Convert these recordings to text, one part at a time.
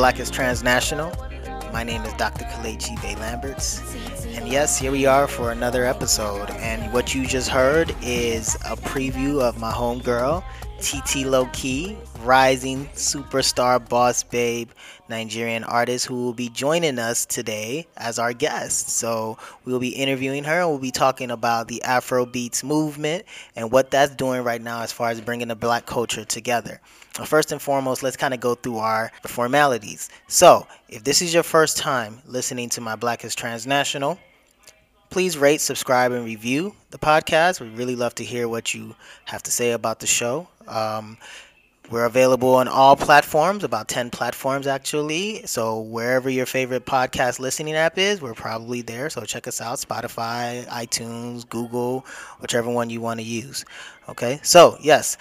my is Transnational. My name is Dr. Kalechi Bay Lamberts. And yes, here we are for another episode. And what you just heard is a preview of my homegirl, TT Low Key, rising superstar boss babe Nigerian artist who will be joining us today as our guest. So we will be interviewing her and we'll be talking about the Afro Beats movement and what that's doing right now as far as bringing the black culture together. First and foremost, let's kind of go through our formalities. So, if this is your first time listening to my Black is Transnational, please rate, subscribe, and review the podcast. We really love to hear what you have to say about the show. Um, we're available on all platforms, about 10 platforms actually. So, wherever your favorite podcast listening app is, we're probably there. So, check us out Spotify, iTunes, Google, whichever one you want to use. Okay, so yes,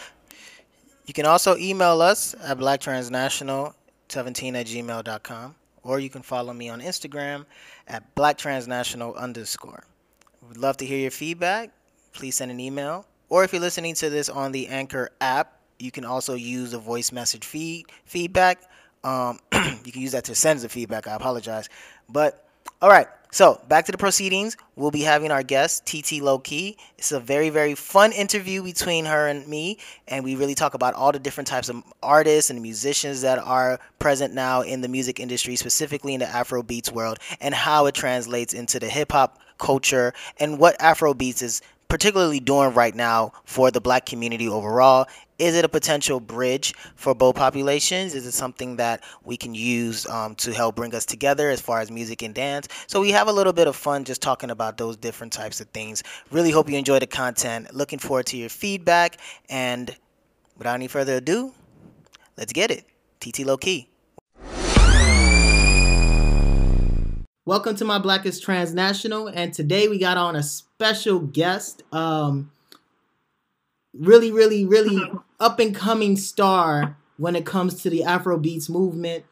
you can also email us at blacktransnational17 at gmail.com or you can follow me on Instagram at blacktransnational underscore. We'd love to hear your feedback. Please send an email. Or if you're listening to this on the Anchor app, you can also use the voice message feed feedback. Um, you can use that to send the feedback. I apologize. But all right, so back to the proceedings. We'll be having our guest, TT Low Key. It's a very, very fun interview between her and me, and we really talk about all the different types of artists and musicians that are present now in the music industry, specifically in the Afro beats world, and how it translates into the hip hop culture and what Afro beats is particularly doing right now for the black community overall is it a potential bridge for both populations? Is it something that we can use um, to help bring us together as far as music and dance? So we have a little bit of fun just talking about those different types of things. Really hope you enjoy the content. Looking forward to your feedback. And without any further ado, let's get it. TT Low Key. Welcome to my Black is Transnational, and today we got on a special guest. Um, really, really, really up and coming star when it comes to the Afro beats movement.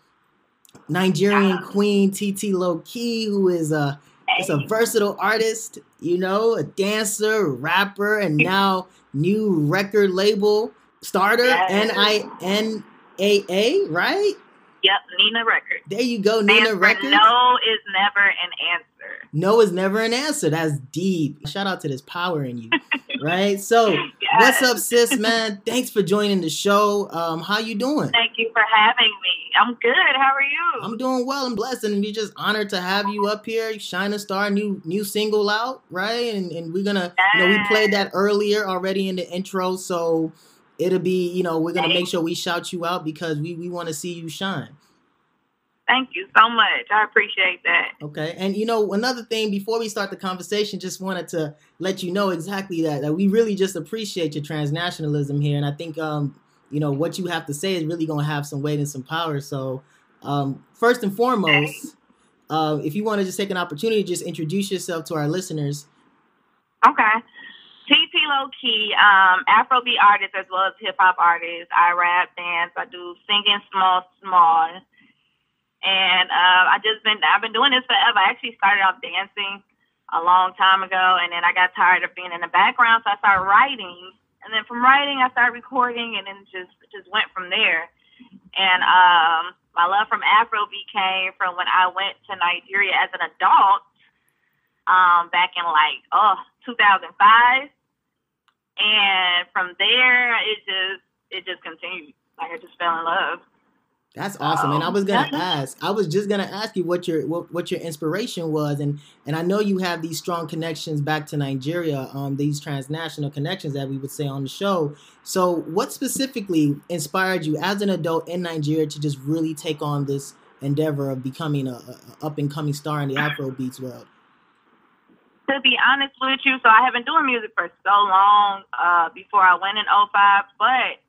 Nigerian queen TT Low Key, who is a is a versatile artist, you know, a dancer, rapper, and now new record label starter, N I N A A, right? Yep, Nina Records. There you go, Nina Records. No is never an answer. No is never an answer. That's deep. Shout out to this power in you. right? So, yes. what's up, sis, man? Thanks for joining the show. Um, how you doing? Thank you for having me. I'm good. How are you? I'm doing well and blessed, and we just honored to have you up here. Shine a Star, new new single out, right? And and we're gonna, yes. you know, we played that earlier already in the intro, so it'll be, you know, we're gonna make sure we shout you out because we we want to see you shine. Thank you so much. I appreciate that. Okay. And you know, another thing before we start the conversation, just wanted to let you know exactly that that we really just appreciate your transnationalism here. And I think um, you know, what you have to say is really gonna have some weight and some power. So um first and foremost, uh, if you want to just take an opportunity, to just introduce yourself to our listeners. Okay. TT Low Key, um, Afrobeat artist as well as hip hop artist. I rap, dance, I do singing small, small. And uh, I just been I've been doing this forever. I actually started off dancing a long time ago, and then I got tired of being in the background, so I started writing. And then from writing, I started recording, and then just just went from there. And um, my love from Afrobeat came from when I went to Nigeria as an adult um, back in like oh 2005, and from there it just it just continued. Like I just fell in love. That's awesome. And I was gonna ask, I was just gonna ask you what your what, what your inspiration was, and and I know you have these strong connections back to Nigeria, um, these transnational connections that we would say on the show. So, what specifically inspired you as an adult in Nigeria to just really take on this endeavor of becoming a, a up and coming star in the Afro beats world? To be honest with you, so I have been doing music for so long uh, before I went in 05, but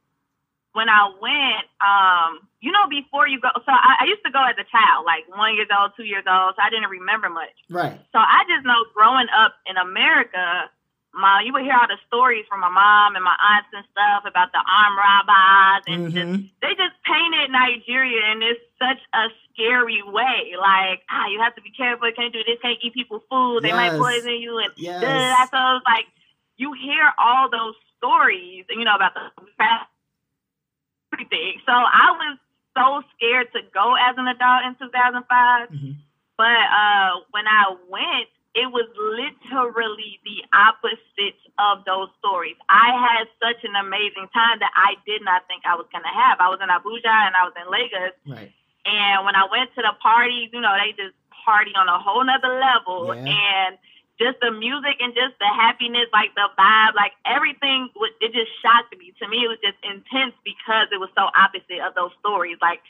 when I went, um, you know, before you go, so I, I, used to go as a child, like one years old, two years old, so I didn't remember much. Right. So I just know growing up in America, my you would hear all the stories from my mom and my aunts and stuff about the armed robbers, and mm-hmm. just, they just painted Nigeria in this such a scary way. Like, ah, you have to be careful, can't do this, can't eat people food, they yes. might poison you, and yes. so it's like you hear all those stories, you know, about the everything. So I was so scared to go as an adult in 2005. Mm-hmm. But uh, when I went, it was literally the opposite of those stories. I had such an amazing time that I did not think I was going to have. I was in Abuja and I was in Lagos. Right. And when I went to the parties, you know, they just party on a whole nother level. Yeah. And just the music and just the happiness, like the vibe, like everything, it just shocked me. To me, it was just intense because it was so opposite of those stories. Like,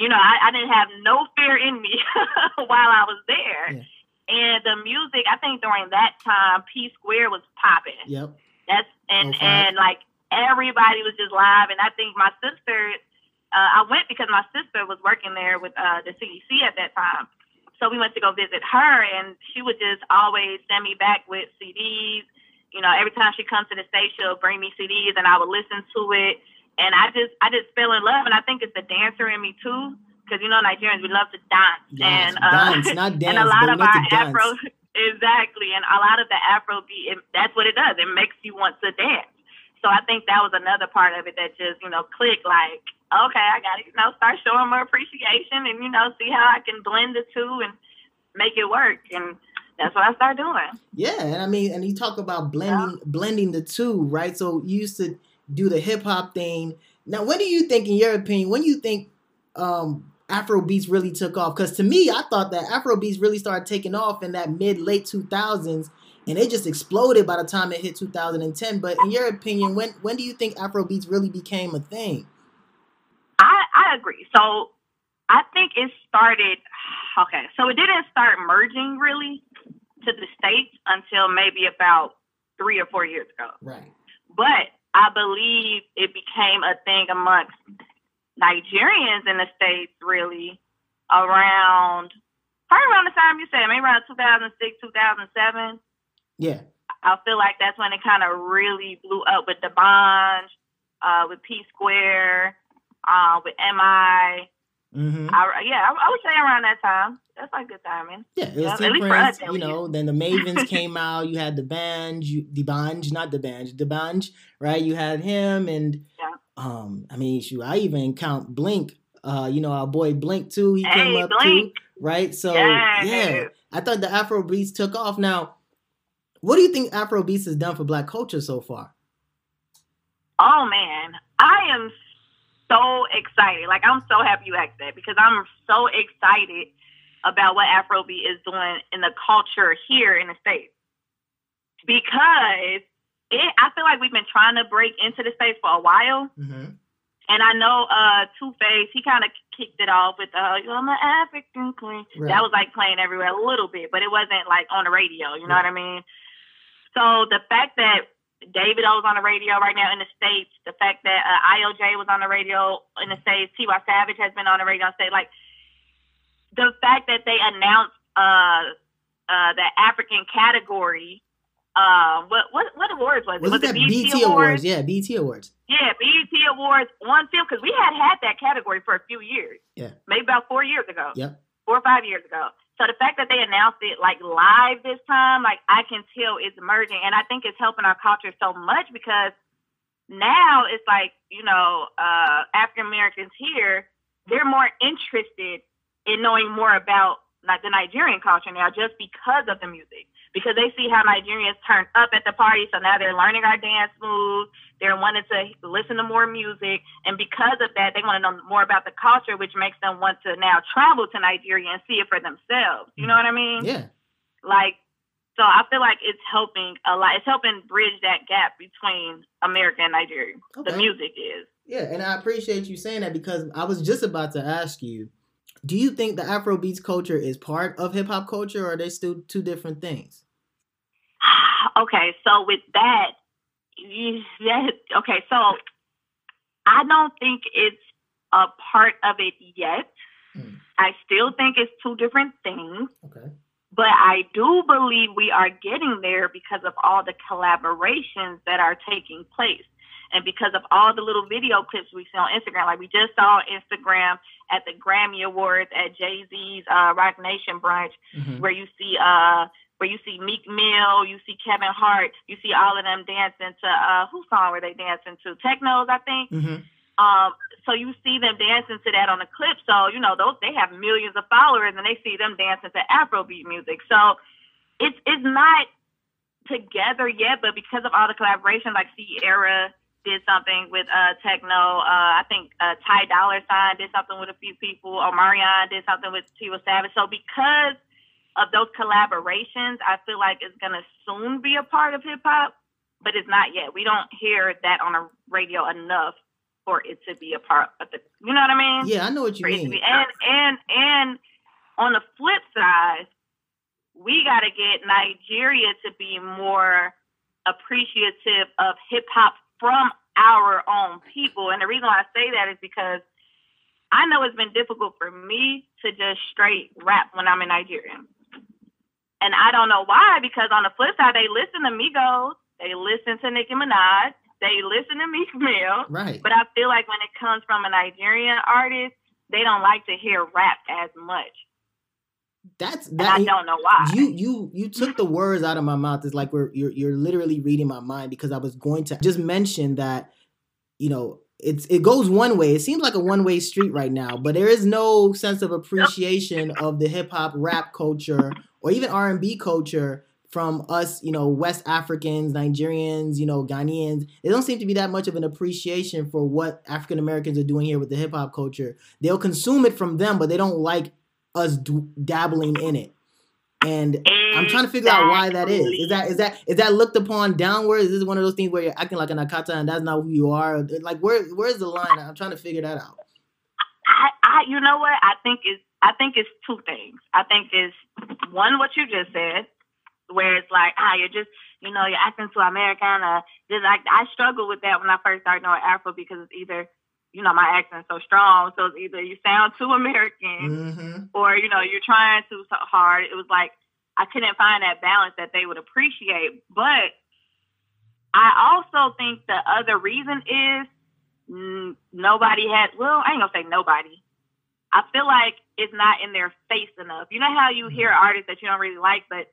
you know, I, I didn't have no fear in me while I was there. Yeah. And the music, I think during that time, P Square was popping. Yep. That's and oh, and like everybody was just live. And I think my sister, uh, I went because my sister was working there with uh, the CDC at that time. So we went to go visit her, and she would just always send me back with CDs. You know, every time she comes to the state, she'll bring me CDs, and I would listen to it. And I just, I just fell in love, and I think it's the dancer in me too, because you know Nigerians we love to dance, yes, and uh, dance, not dance, and a lot of our Afro, exactly, and a lot of the Afro beat, it, that's what it does. It makes you want to dance. So I think that was another part of it that just, you know, clicked like, okay, I got to, you know, start showing more appreciation and, you know, see how I can blend the two and make it work. And that's what I started doing. Yeah. And I mean, and you talk about blending, yeah. blending the two, right? So you used to do the hip hop thing. Now, when do you think, in your opinion, when you think um, Afro beats really took off? Because to me, I thought that Afro beats really started taking off in that mid late 2000s and it just exploded by the time it hit 2010. But in your opinion, when when do you think Afrobeats really became a thing? I, I agree. So I think it started. Okay, so it didn't start merging really to the states until maybe about three or four years ago. Right. But I believe it became a thing amongst Nigerians in the states really around probably around the time you said maybe around 2006 2007 yeah. I feel like that's when it kind of really blew up with D'banj, uh, with P Square, uh, with MI. Mm-hmm. I, yeah, I, I, would say around that time. That's like good timing. Yeah, it was yeah, Prince, you know, then the Mavins came out. You had the band, you, the Banj, not the Banj, the Banj, right? You had him, and yeah. um, I mean, shoot, I even count Blink. Uh, you know, our boy Blink too. He hey, came up Blink. too, right? So yeah, yeah, I thought the Afro beats took off. Now, what do you think Afrobeats has done for black culture so far? Oh man, I am so excited. Like I'm so happy you asked that because I'm so excited about what Afrobeat is doing in the culture here in the States. Because it I feel like we've been trying to break into the States for a while. Mm-hmm. And I know uh 2Face, he kind of kicked it off with uh I'm an African queen. Right. That was like playing everywhere a little bit, but it wasn't like on the radio, you know right. what I mean? So the fact that Davido is on the radio right now in the States, the fact that uh, IOJ was on the radio in the States, Tiwa Savage has been on the radio in the States, like the fact that they announced uh, uh, the African category. Uh, what what what awards was it? Was, was it that BET, Awards? Awards? Yeah, BET Awards. Yeah, BET Awards on film because we had had that category for a few years. Yeah, maybe about four years ago. Yep, four or five years ago. So the fact that they announced it like live this time, like I can tell it's emerging, and I think it's helping our culture so much because now it's like you know uh, African Americans here they're more interested in knowing more about like the Nigerian culture now just because of the music because they see how Nigerians turn up at the party. So now they're learning our dance moves. They're wanting to listen to more music. And because of that, they want to know more about the culture, which makes them want to now travel to Nigeria and see it for themselves. You know what I mean? Yeah. Like, so I feel like it's helping a lot. It's helping bridge that gap between America and Nigeria. Okay. The music is. Yeah, and I appreciate you saying that because I was just about to ask you do you think the Afro beats culture is part of hip hop culture, or are they still two different things? Okay, so with that, okay, so I don't think it's a part of it yet. Mm. I still think it's two different things. Okay. But I do believe we are getting there because of all the collaborations that are taking place and because of all the little video clips we see on Instagram. Like we just saw Instagram at the Grammy Awards at Jay Z's uh, Roc Nation brunch, mm-hmm. where you see uh where you see Meek Mill, you see Kevin Hart, you see all of them dancing to uh whose song were they dancing to? Tekno's, I think. Mm-hmm. Um, so you see them dancing to that on the clip. So you know those they have millions of followers, and they see them dancing to Afrobeat music. So it's it's not together yet, but because of all the collaboration, like Ciara did something with uh Tekno. Uh, I think uh, Ty Dolla Sign did something with a few people. Omarion did something with Tiwa Savage. So because of those collaborations, I feel like it's gonna soon be a part of hip hop, but it's not yet. We don't hear that on a radio enough for it to be a part of the. You know what I mean? Yeah, I know what you mean. And and and on the flip side, we got to get Nigeria to be more appreciative of hip hop from our own people. And the reason why I say that is because I know it's been difficult for me to just straight rap when I'm in Nigeria. And I don't know why, because on the flip side, they listen to Migos, they listen to Nicki Minaj, they listen to Meek Mill. Right. But I feel like when it comes from a Nigerian artist, they don't like to hear rap as much. That's that. And I don't know why. You you you took the words out of my mouth. It's like we're you're you're literally reading my mind because I was going to just mention that, you know, it's it goes one way. It seems like a one way street right now, but there is no sense of appreciation of the hip hop rap culture or even R and B culture from us, you know, West Africans, Nigerians, you know, Ghanaians. There don't seem to be that much of an appreciation for what African Americans are doing here with the hip hop culture. They'll consume it from them, but they don't like us d- dabbling in it. And. I'm trying to figure out why that is. Is that is that is that looked upon downward? Is this one of those things where you're acting like an Akata and that's not who you are? Like where where's the line? I'm trying to figure that out. I, I you know what? I think it's I think it's two things. I think it's one what you just said, where it's like, ah, you're just you know, you're acting too Americana. Just I I struggle with that when I first started knowing Afro because it's either you know, my accent's so strong. So it's either you sound too American mm-hmm. or, you know, you're trying too hard. It was like I couldn't find that balance that they would appreciate. But I also think the other reason is n- nobody had, well, I ain't gonna say nobody. I feel like it's not in their face enough. You know how you hear mm-hmm. artists that you don't really like, but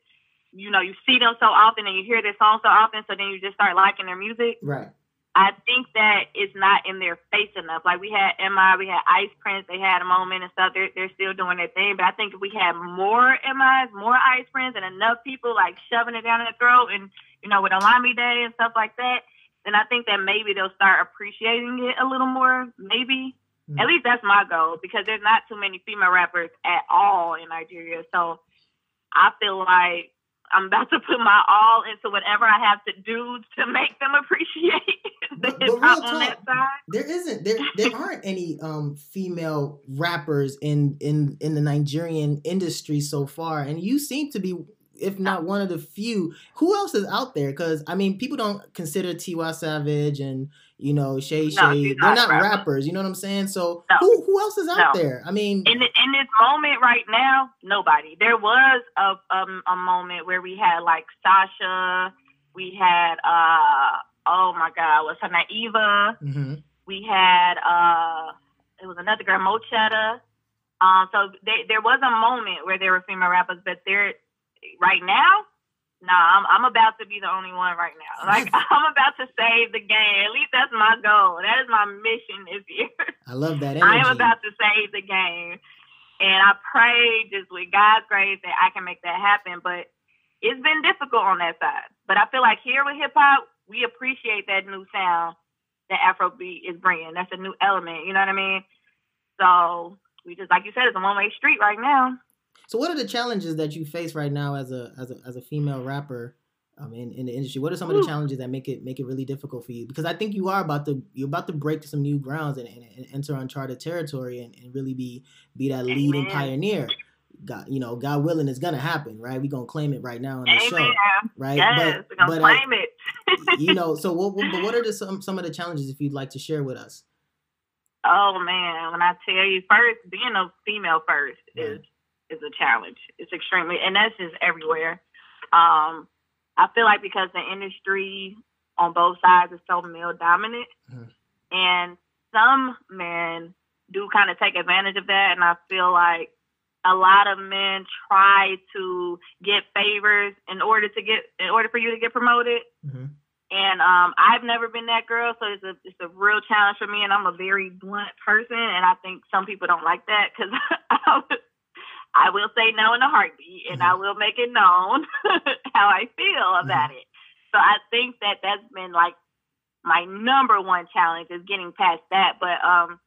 you know, you see them so often and you hear their song so often, so then you just start liking their music. Right. I think that it's not in their face enough. Like we had MI, we had Ice Prince, they had a moment and stuff. They're they're still doing their thing. But I think if we had more MIs, more Ice Prince, and enough people like shoving it down their throat, and you know with Olamide and stuff like that, then I think that maybe they'll start appreciating it a little more. Maybe. Mm-hmm. At least that's my goal because there's not too many female rappers at all in Nigeria. So I feel like I'm about to put my all into whatever I have to do to make them appreciate the but, hip hop on that side. There isn't there there aren't any um female rappers in in in the Nigerian industry so far, and you seem to be if not one of the few. Who else is out there? Because I mean, people don't consider Tiwa Savage and you know Seyi Shay. No, They're not, rappers. rappers. You know what I'm saying? So no. who who else is out no. there? I mean, in the, in this moment right now, nobody. There was a um, a moment where we had like Sasha. We had uh oh my god, what's her name? Eva. Mm-hmm. We had uh it was another girl, Mo'Cheddah. Um, so they, there was a moment where there were female rappers, but there right now, nah, I'm I'm about to be the only one right now. Like I'm about to save the game. At least that's my goal. That is my mission this year. I love that energy. I am about to save the game. And I pray just with God's grace that I can make that happen. But it's been difficult on that side. But I feel like here with hip hop, we appreciate that new sound that Afrobeat is bringing. That's a new element. You know what I mean? So we just, like you said, it's a one way street right now. So, what are the challenges that you face right now as a as a as a female rapper? Um, in, in the industry, what are some of the challenges that make it make it really difficult for you? Because I think you are about to you're about to break some new grounds and, and, and enter uncharted territory and, and really be be that leading Amen. pioneer. God, you know, God willing, it's gonna happen, right? We're gonna claim it right now on the show, right? Yes, but, we're gonna but, uh, claim uh, it. you know, so what, what? But what are the, some some of the challenges if you'd like to share with us? Oh man, when I tell you, first being a female first is is a challenge. It's extremely, and that's just everywhere. Um, I feel like because the industry on both sides is so male dominant, mm-hmm. and some men do kind of take advantage of that, and I feel like a lot of men try to get favors in order to get in order for you to get promoted. Mm-hmm. And um, I've never been that girl, so it's a it's a real challenge for me. And I'm a very blunt person, and I think some people don't like that because I will say no in a heartbeat, and I mm-hmm. will make it known how I feel mm-hmm. about it. So I think that that's been like my number one challenge is getting past that. But um,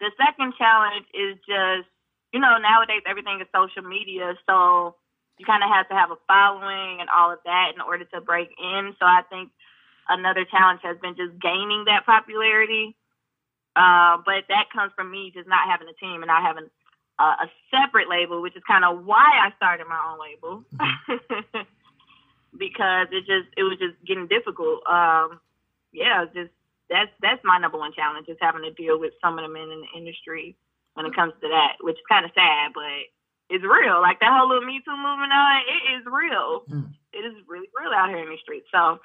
the second challenge is just you know nowadays everything is social media, so you kind of have to have a following and all of that in order to break in. So I think another challenge has been just gaining that popularity. Uh, but that comes from me just not having a team and not having uh, a separate label, which is kind of why I started my own label mm-hmm. because it just it was just getting difficult. Um, yeah, just that's that's my number one challenge is having to deal with some of the men in the industry when it comes to that, which is kind of sad, but it's real. Like that whole little Me Too movement on, it is real. Mm. It is really real out here in the streets. So,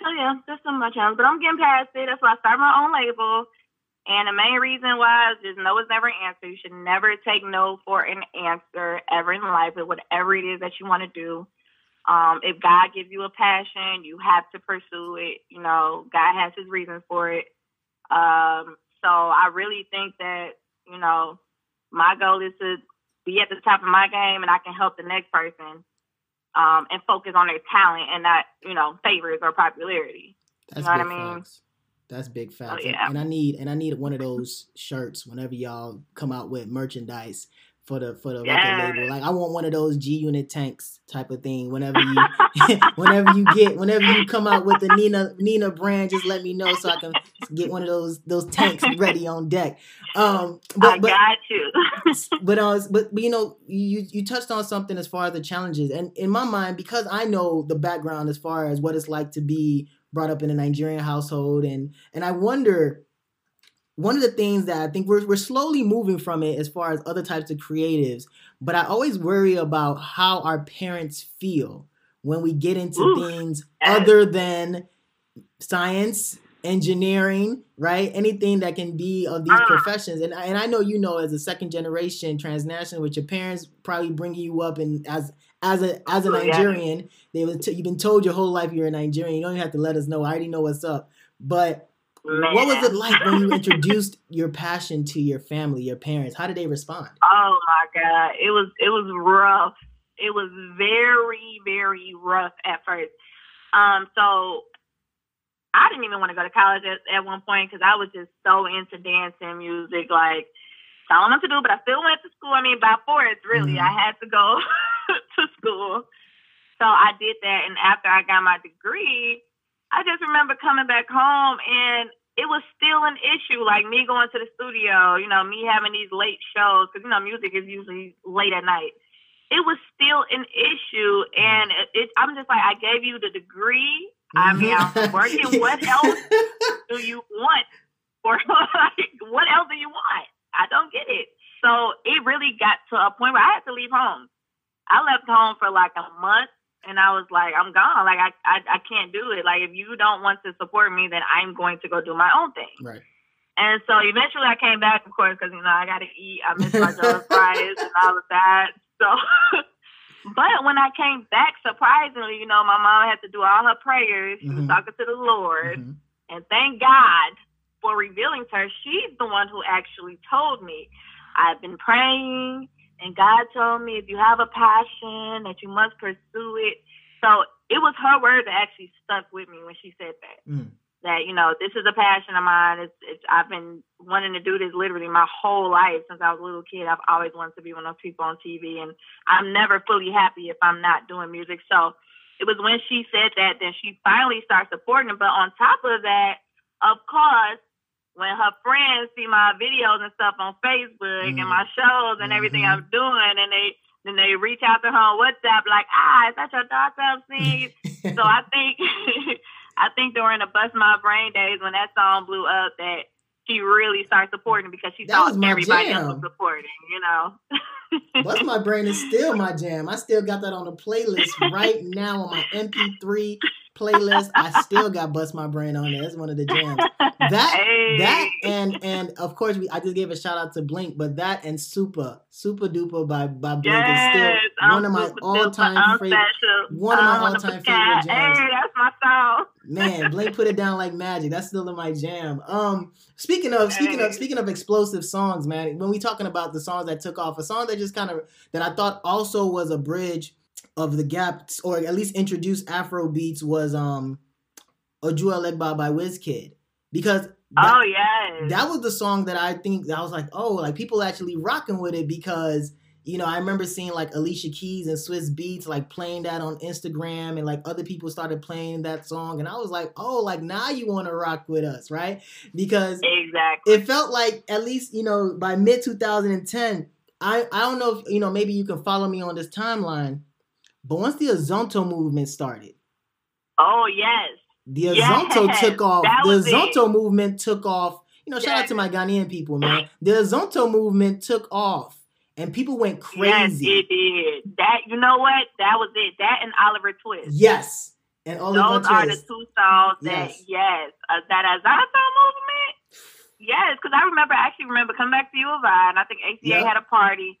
so yeah, that's some of my challenge. But I'm getting past it. That's why I started my own label. And the main reason why is just no is never an answer. You should never take no for an answer ever in life with whatever it is that you want to do. Um, if God gives you a passion, you have to pursue it. You know, God has his reasons for it. Um, so I really think that, you know, my goal is to be at the top of my game and I can help the next person um, and focus on their talent and not, you know, favors or popularity. That's you know what I mean? Facts. That's big facts. Oh, yeah. and, I need and I need one of those shirts whenever y'all come out with merchandise for the for the yeah. record label. Like I want one of those G Unit tanks type of thing. Whenever you whenever you get whenever you come out with the Nina Nina brand, just let me know so I can get one of those those tanks ready on deck. Um, but, I but, got you. but uh, but but you know you you touched on something as far as the challenges, and in my mind because I know the background as far as what it's like to be brought up in a Nigerian household, and and I wonder one of the things that I think we're we're slowly moving from it as far as other types of creatives, but I always worry about how our parents feel when we get into Ooh. things other than science, engineering, right? Anything that can be of these uh. professions. And and I know you know as a second generation transnational with your parents probably bringing you up and as as a as a Nigerian, they were t- you've been told your whole life you're a Nigerian. You don't even have to let us know. I already know what's up. But Man. What was it like when you introduced your passion to your family, your parents? How did they respond? Oh my god, it was it was rough. It was very very rough at first. Um, so I didn't even want to go to college at, at one point because I was just so into dance and music, like I wanted to do. But I still went to school. I mean, by force, really, mm-hmm. I had to go to school. So I did that, and after I got my degree, I just remember coming back home and it was still an issue. Like me going to the studio, you know, me having these late shows because you know music is usually late at night. It was still an issue, and it, it, I'm just like, I gave you the degree. I mean, I'm working. what else do you want? Or like, what else do you want? I don't get it. So it really got to a point where I had to leave home. I left home for like a month and I was like, I'm gone. Like I, I, I can't do it. Like if you don't want to support me, then I'm going to go do my own thing. Right. And so eventually I came back, of course, because you know I got to eat. I miss my jollof fries and all of that. So, but when I came back, surprisingly, you know, my mom had to do all her prayers. She mm-hmm. was talking to the Lord, mm-hmm. and thank God for revealing to her. She's the one who actually told me. I've been praying and God told me if you have a passion that you must pursue it. So it was her word that actually stuck with me when she said that. Mm. That you know this is a passion of mine. It's, it's I've been wanting to do this literally my whole life since I was a little kid. I've always wanted to be one of those people on TV, and I'm never fully happy if I'm not doing music. So it was when she said that, then she finally started supporting it. But on top of that, of course, when her friends see my videos and stuff on Facebook mm. and my shows and everything mm-hmm. I'm doing, and they then they reach out to her on WhatsApp like, ah, is that your daughter seen? so I think I think during the Bust My Brain days when that song blew up that she really started supporting because she that thought everybody jam. else was supporting, you know. Bust My Brain is still my jam. I still got that on the playlist right now on my MP3 playlist. I still got Bust My Brain on there. It's one of the jams. That hey. that and and of course we I just gave a shout out to Blink, but that and Super Super Duper by by Blink yes, is still one of my all time favorite one of my all time favorite jams. Hey, that's my song. Man, Blink put it down like magic. That's still in my jam. Um, speaking of speaking of speaking of explosive songs, man. When we talking about the songs that took off, a song that just kind of that I thought also was a bridge of the gap, or at least introduced Afro beats, was um, Oju Elegba by Wizkid, because that, oh yeah, that was the song that I think that I was like, oh, like people actually rocking with it because you know, I remember seeing like Alicia Keys and Swizz Beatz like playing that on Instagram and like other people started playing that song and I was like, "Oh, like now you want to rock with us, right?" Because Exactly. It felt like at least, you know, by mid 2010, I I don't know if, you know, maybe you can follow me on this timeline, but once the Azonto movement started. Oh, yes. The Azonto yes, took off. The Azonto it. movement took off. You know, shout yes. out to my Ghanaian people, man. The Azonto movement took off and people went crazy. Yes, it did. That you know what? That was it. That and Oliver Twist. Yes, and Oliver those Twist. are the two songs that yes, yes uh, that Azonto movement. Yes, because I remember I actually remember coming back to U of I, and I think ACA yep. had a party,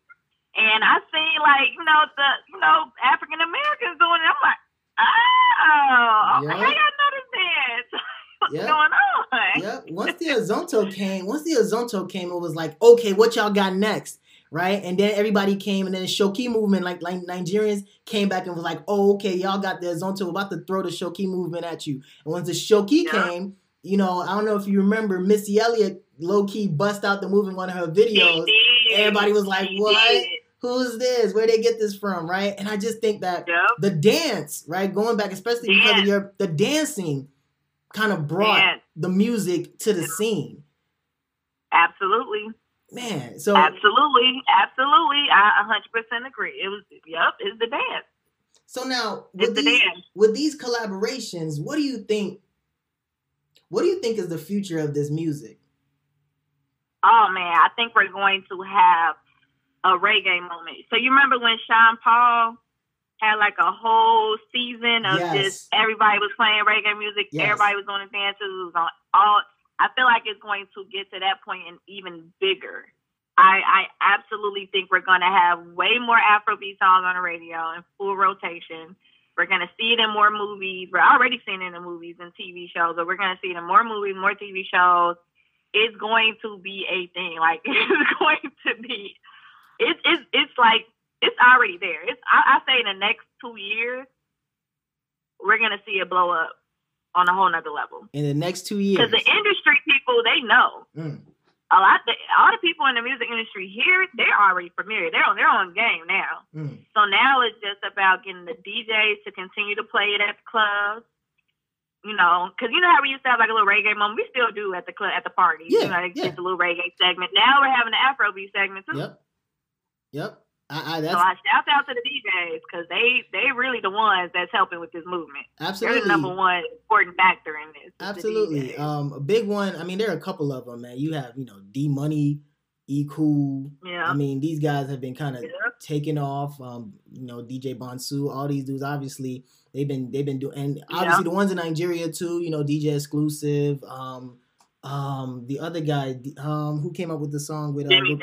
and I seen like you know the you know African Americans doing it. I'm like, oh, yep. how y'all know this? What's yep. going on? Yep. Once the Azonto came, once the Azonto came, it was like, okay, what y'all got next? right? And then everybody came, and then the Shoki movement, like, like Nigerians came back and was like, "Oh, okay, y'all got the Zonto, we're about to throw the Shoki movement at you." And once the Shoki came, you know, I don't know if you remember, Missy Elliott low key bust out the move in one of her videos. Everybody was like, "What?" Who's this? Where they get this from, right? And I just think that yep. the dance, right, going back, especially dance. because of your the dancing, kind of brought dance. the music to the scene. Absolutely man. So absolutely, absolutely, I 100% agree. It was, yep, it's the dance. So now with it's these with these collaborations, what do you think? What do you think is the future of this music? Oh man, I think we're going to have a reggae moment. So you remember when Sean Paul had like a whole season of yes. just everybody was playing reggae music, yes. everybody was doing the dances, it was on all I feel like it's going to get to that point and even bigger. I, I absolutely think we're going to have way more Afrobeat songs on the radio in full rotation. We're going to see it in more movies. We're already seeing it in the movies and TV shows, but we're going to see it in more movies, more TV shows. It's going to be a thing. Like it's going to be. It's it's it's like it's already there. It's I, I say in the next two years, we're going to see it blow up on a whole nother level. In the next two years. Because the industry people, they know. Mm. A lot, the, all the people in the music industry here, they're already familiar. They're on their own game now. Mm. So now it's just about getting the DJs to continue to play it at the clubs. You know, because you know how we used to have like a little reggae moment. We still do at the club at the parties. Yeah, you know, yeah. It's a little reggae segment. Now we're having an Afrobeat segment too. Yep. Yep. I, I, that's, so I shout out to the DJs because they they really the ones that's helping with this movement. Absolutely, They're the number one important factor in this. Absolutely, um, a big one. I mean, there are a couple of them, man. You have you know D Money, E Cool. Yeah. I mean, these guys have been kind of yeah. taking off. Um, you know, DJ Bonsu, all these dudes. Obviously, they've been they've been doing, and obviously yeah. the ones in Nigeria too. You know, DJ Exclusive. Um, um, the other guy, um, who came up with the song with uh, Jimmy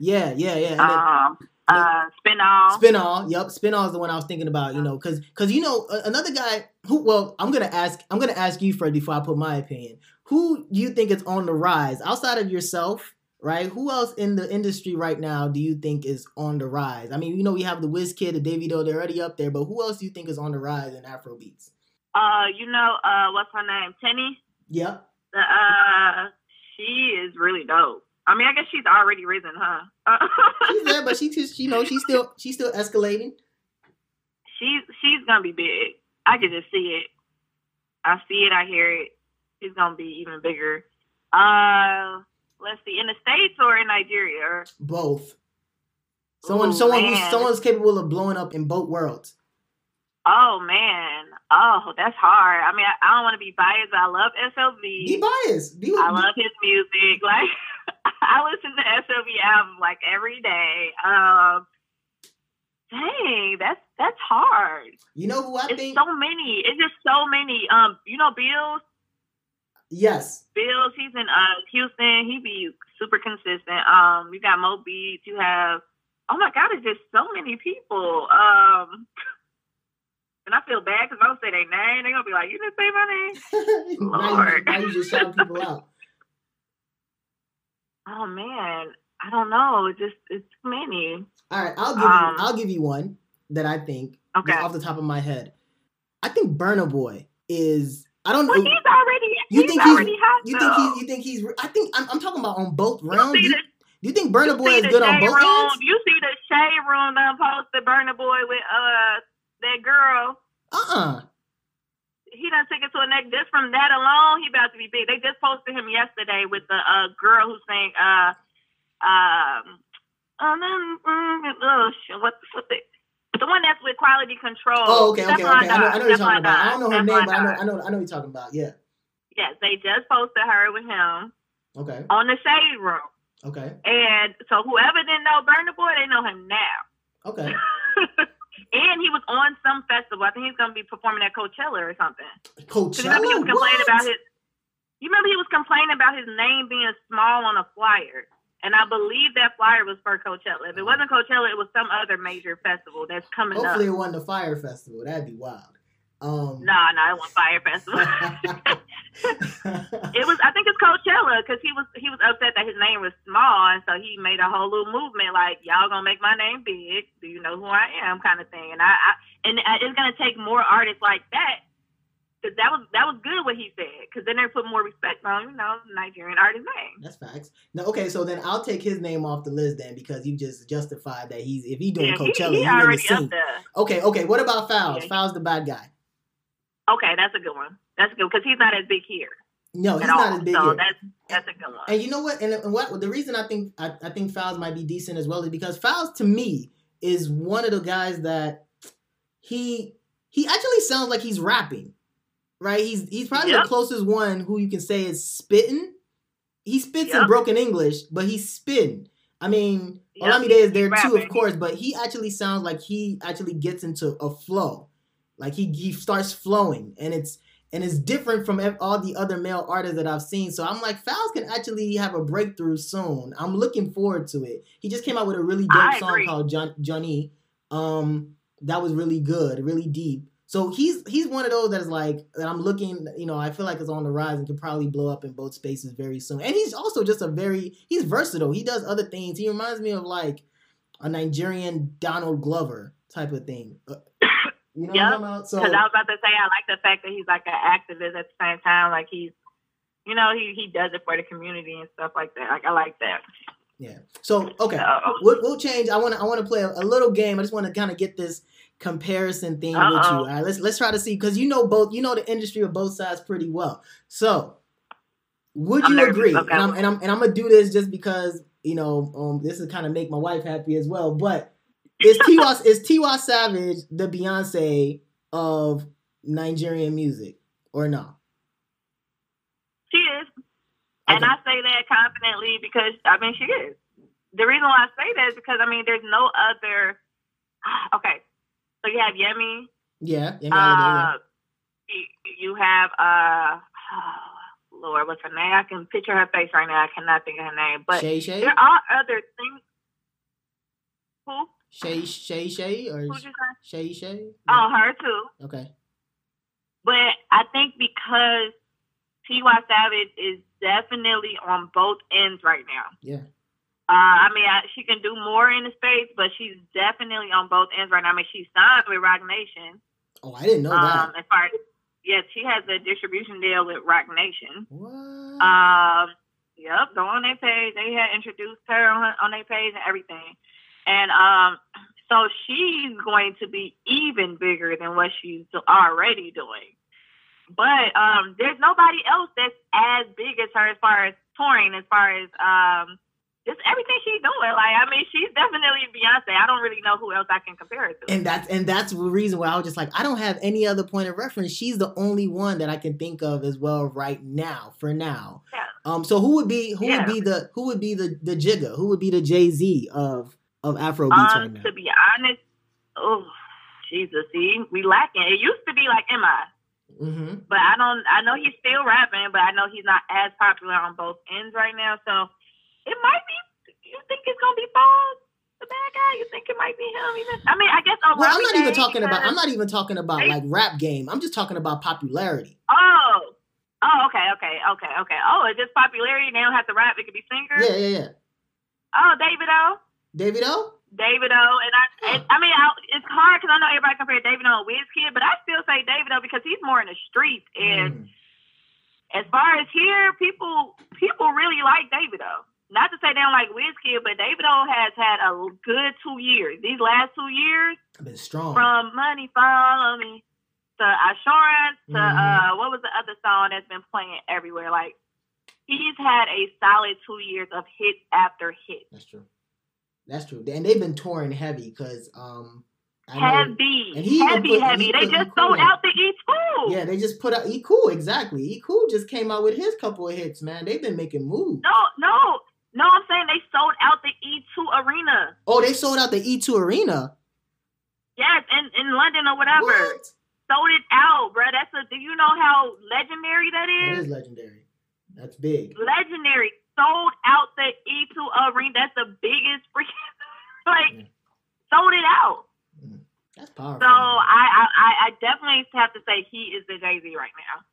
yeah, yeah, yeah. And um, uh, Spinall. Spinall. Yep, Spinall is the one I was thinking about. You know, because because you know another guy who. Well, I'm gonna ask. I'm gonna ask you, Fred, before I put my opinion. Who do you think is on the rise outside of yourself? Right? Who else in the industry right now do you think is on the rise? I mean, you know, we have the Wizkid, the Davido, they're already up there, but who else do you think is on the rise in Afro beats? Uh, you know, uh, what's her name? Teni. Yep. Uh, she is really dope. I mean, I guess she's already risen, huh? she's there, but she just, you know, she's still, she's still escalating. She's, she's gonna be big. I can just see it. I see it. I hear it. It's gonna be even bigger. Uh, let's see, in the states or in Nigeria? Both. Someone, Ooh, someone, who's, someone's capable of blowing up in both worlds. Oh man, oh that's hard. I mean, I, I don't want to be biased. I love SLV. Be biased. Be, I love his music. Like I listen to SLV album like every day. Um, dang, that's that's hard. You know who I it's think? So many. It's just so many. Um, you know, Bills. Yes. Bills. He's in uh Houston. He be super consistent. Um, you got Mo Beats. You have. Oh my God! It's just so many people. Um. And I feel bad because I don't say their name. They're gonna be like, "You didn't say my name." now, you, Lord. now you just shout people out. Oh man, I don't know. It's just it's too many. All right, I'll give Um, you. I'll give you one that I think Okay. off the top of my head. I think Burna Boy is. I don't know. Well, he's already You he's think he's- already hot. You though. think he's? You think he's? I think I'm, I'm talking about on both rounds. You, do you think Burna Boy is good on both room, ends? You see the shade room done posted Burna Boy with uh that girl. Uh uh He done took it to a neck just from that alone. He about to be big. They just posted him yesterday with the uh girl who sang uh um um oh shit what what the the one that's with quality control. Oh, okay, okay, Stephon okay. I know, I know what you're talking about. I don't know her name, but I know, I know, I know what you're talking about. Yeah. Yes, they just posted her with him Okay. on the shade room. Okay. And so whoever didn't know Burna Boy, they know him now. Okay. and he was on some festival. I think he's going to be performing at Coachella or something. Coachella. remember he was complaining What? about his. You remember he was complaining about his name being small on a flyer, and I believe that flyer was for Coachella. If it wasn't Coachella, it was some other major festival that's coming Hopefully, up. it won the Fire Festival. That'd be wild. Um, Nah, nah, it was Fire Festival. it was. I think it's Coachella because he was he was upset that his name was small, and so he made a whole little movement like y'all gonna make my name big. Do you know who I am? Kind of thing. And I, I and it's gonna take more artists like that because that was that was good what he said because then they put more respect on you know Nigerian artist name. That's facts. No, okay, so then I'll take his name off the list then because you just justified that he's if he doing Yeah, Coachella, he he, the already up there. Okay, okay. What about Falz? Yeah. Falz the bad guy. Okay, that's a good one. That's good because he's not as big here No, he's at not all. as big so here. that's that's a good one. And you know what? And, and what the reason I think I, I think Falz might be decent as well is because Falz to me is one of the guys that he he actually sounds like he's rapping. Right? He's he's probably Yep. the closest one who you can say is spitting. He spits in broken English, but he's spitting. I mean, Yep, Olamide is there too, of course, but he actually sounds like he actually gets into a flow. Like he he starts flowing, and it's and it's different from all the other male artists that I've seen. So I'm like, Falz can actually have a breakthrough soon. I'm looking forward to it. He just came out with a really dope I song agree. called John, Johnny. Um, that was really good, really deep. So he's he's one of those that is like that I'm looking, you know, I feel like it's on the rise and could probably blow up in both spaces very soon. And he's also just a very he's versatile. He does other things. He reminds me of like a Nigerian Donald Glover type of thing. You know what I'm Yep. about? So Because I was about to say, I like the fact that he's like an activist at the same time. Like he's, you know, he he does it for the community and stuff like that. Like I like that. yeah. So okay. So, We'll, we'll change. I want to. I want to play a, a little game. I just want to kind of get this comparison thing with you. All right. Let's let's try to see because you know both. You know the industry of both sides pretty well. So, would I'm you nervous. agree? Okay. And I'm and I'm and I'm gonna do this just because you know um this is kind of make my wife happy as well. But is Tiwa is Tiwa Savage the Beyonce of Nigerian music or not? she is, and I say that confidently because I mean she is. The reason why I say that is because I mean there's no other. Okay, so you have Yemi. Yeah. yeah, Uh, you, you have uh, Lord, what's her name? I can picture her face right now. I cannot think of her name, but Seyi Shay there are other things. Who? Shay Shay Shay or Who'd you say? Shay Shay? Oh, her too. Okay. But I think because Tiwa Savage is definitely on both ends right now. Yeah. Uh, I mean, I, she can do more in the space, but she's definitely on both ends right now. I mean, she's signed with Roc Nation. Oh, I didn't know Um, that. as far as yes, she has a distribution deal with Roc Nation. What? Um, yep, go on their page. They had introduced her on her, on their page and everything, and um, so she's going to be even bigger than what she's already doing. But um, there's nobody else that's as big as her as far as touring, as far as um, just everything she's doing. Like, I mean, she's definitely Beyonce. I don't really know who else I can compare her to. and that's and that's the reason why I was just like, I don't have any other point of reference. She's the only one that I can think of as well right now. For now, Yeah. um. So who would be who Yeah. would be the who would be the the Jigga? Who would be the Jay Z of of Afro beats right Um, now? to be honest, oh Jesus, see, we lacking. It used to be like Mi. Mm-hmm. But I don't. I know he's still rapping, but I know he's not as popular on both ends right now. So it might be. You think it's gonna be Falz, the the bad guy? You think it might be him? Even I mean, I guess. Well, I'm not even talking about. I'm not even talking about like rap game. I'm just talking about popularity. Oh. Oh, okay, okay, okay, okay. Oh, it's just popularity. They don't have to rap. It could be singers. Yeah, yeah, yeah. Oh, Davido. Davido. David O. And I, huh. I mean, I, it's hard because I know everybody compare Davido. and Wizkid, but I still say Davido. because he's more in the streets. And mm. as far as here, people people really like Davido. Not to say they don't like Wizkid, but Davido. has had a good two years. These last two years, been strong. From Money Follow Me to Assurance to mm-hmm. uh, what was the other song that's been playing everywhere? Like he's had a solid two years of hits after hits. That's true. That's true. And they've been touring heavy because um heavy, and he heavy, put, heavy. He they just sold out the E Cool. Yeah, they just put out E Cool exactly. E Cool just came out with his couple of hits. Man, they've been making moves. No, no, no. I'm saying they sold out the O2 arena. Oh, they sold out the O2 arena. Yes, in in London or whatever. What? sold it out, bro. That's a. Do you know how legendary that is? It is legendary. That's big. Legendary. Sold out the O2 arena. That's the biggest freaking like mm. sold it out. Mm. That's powerful. So I, I I definitely have to say he is the Jay Z right now.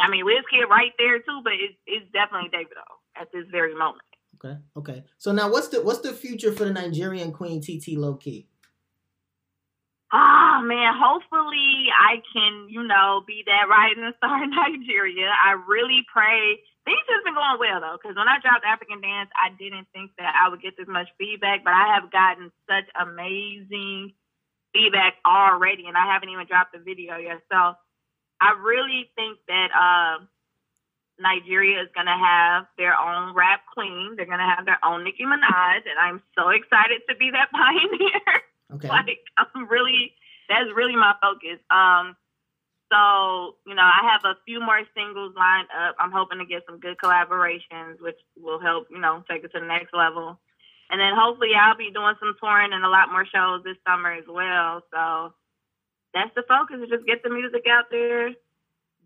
I mean, Wizkid right there too, but it's it's definitely Davido at this very moment. Okay, okay. So now, what's the what's the future for the Nigerian Queen TT Low Key? Ah, oh, man, hopefully I can, you know, be that rising star in Nigeria. I really pray. Have been going well, though, because when I dropped African Dance, I didn't think that I would get this much feedback, but I have gotten such amazing feedback already, and I haven't even dropped the video yet. So I really think that uh, Nigeria is going to have their own rap queen. They're going to have their own Nicki Minaj, and I'm so excited to be that pioneer. Okay. like I'm really that's really my focus. Um so, you know, I have a few more singles lined up. I'm hoping to get some good collaborations, which will help, you know, take it to the next level. And then hopefully I'll be doing some touring and a lot more shows this summer as well. So that's the focus is just get the music out there,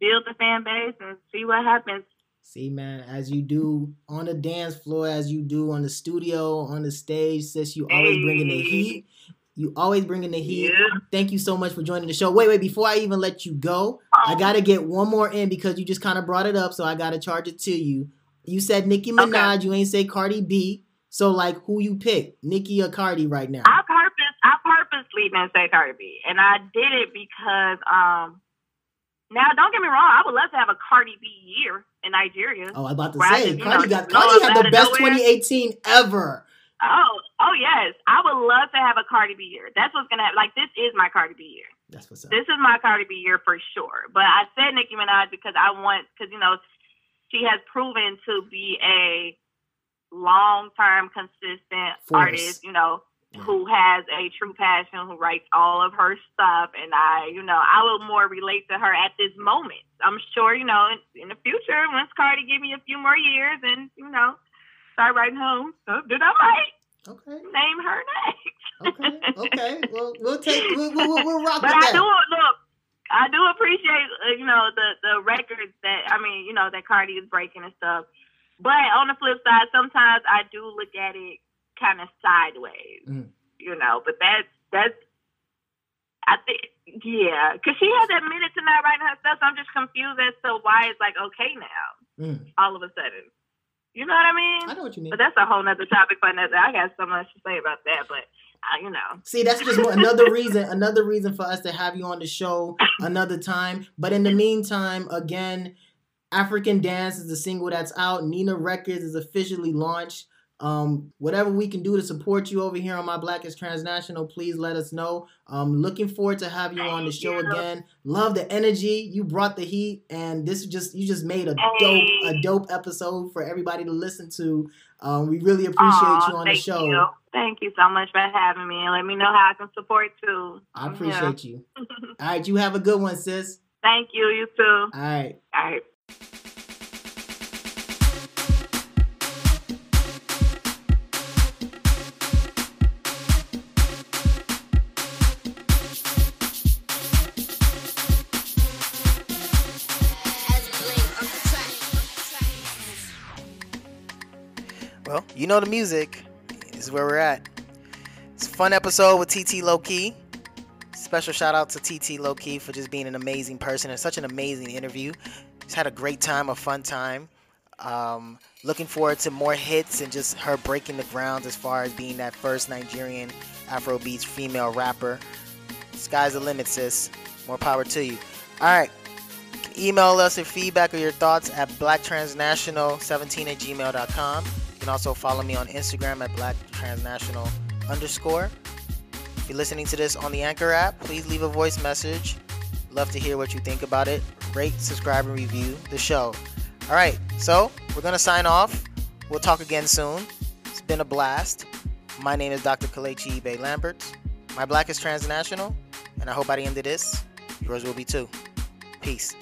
build the fan base and see what happens. See, man, as you do on the dance floor, as you do on the studio, on the stage, sis, you always hey. bringing the heat. You always bring in the heat. Yeah. Thank you so much for joining the show. Wait, wait, before I even let you go, I oh. got to get one more in because you just kind of brought it up, so I got to charge it to you. You said Nicki Minaj, okay. you ain't say Cardi B. So, like, who you pick, Nicki or Cardi right now? I purpose, I purposely didn't say Cardi B, and I did it because, um, now don't get me wrong, I would love to have a Cardi B year in Nigeria. Oh, I about to say, Cardi know, got Cardi had the best nowhere. 2018 ever. Oh, oh yes. I would love to have a Cardi B year. That's what's gonna happen. Like this is my Cardi B year. That's what's up. This is my Cardi B year for sure. But I said Nicki Minaj because I want because you know she has proven to be a long term consistent Force. artist. You know. Yeah. Who has a true passion? Who writes all of her stuff, and I, you know, I will more relate to her at this moment. I'm sure, you know, in, in the future, once Cardi give me a few more years, and you know, start writing home. So did I might okay. name her next. okay, okay. Well, we'll take we'll, we'll, we'll rock but with I that. do look. I do appreciate uh, you know the the records that I mean you know that Cardi is breaking and stuff. But on the flip side, sometimes I do look at it kind of sideways. Mm. You know, but that's that's I think yeah, because she has admitted to not writing her stuff. So I'm just confused as to why it's like okay now, mm. all of a sudden. You know what I mean? I know what you mean. But that's a whole nother topic for another. I got so much to say about that, but uh, you know. See, that's just another reason. Another reason for us to have you on the show another time. But in the meantime, again, African Dance is the single that's out. Nina Records is officially launched. Um, whatever we can do to support you over here on my Black is Transnational, please let us know. Um, looking forward to have you on the show again. Love the energy. You brought the heat, and this just you just made a dope a dope episode for everybody to listen to. Um, we really appreciate Aww, you on the show. You. Thank you so much for having me, and let me know how I can support too. I appreciate yeah. you. All right, you have a good one, sis. Thank you. You too. All right. All right. You know the music This is where we're at. It's a fun episode with TT Low Key. Special shout out to TT Low Key for just being an amazing person and such an amazing interview. He's had a great time, a fun time. Um, looking forward to more hits and just her breaking the ground as far as being that first Nigerian Afrobeats female rapper. Sky's the limit, sis. More power to you. All right. Email us your feedback or your thoughts at blacktransnational17 at gmail.com. Can also follow me on Instagram at blacktransnational underscore. If you're listening to this on the Anchor app, please leave a voice message. Love to hear what you think about it. Rate, subscribe, and review the show. All right, so we're going to sign off. We'll talk again soon. It's been a blast. My name is Dr. Kalechi Bay Lambert. My black is transnational, and I hope by the end of this, yours will be too. Peace.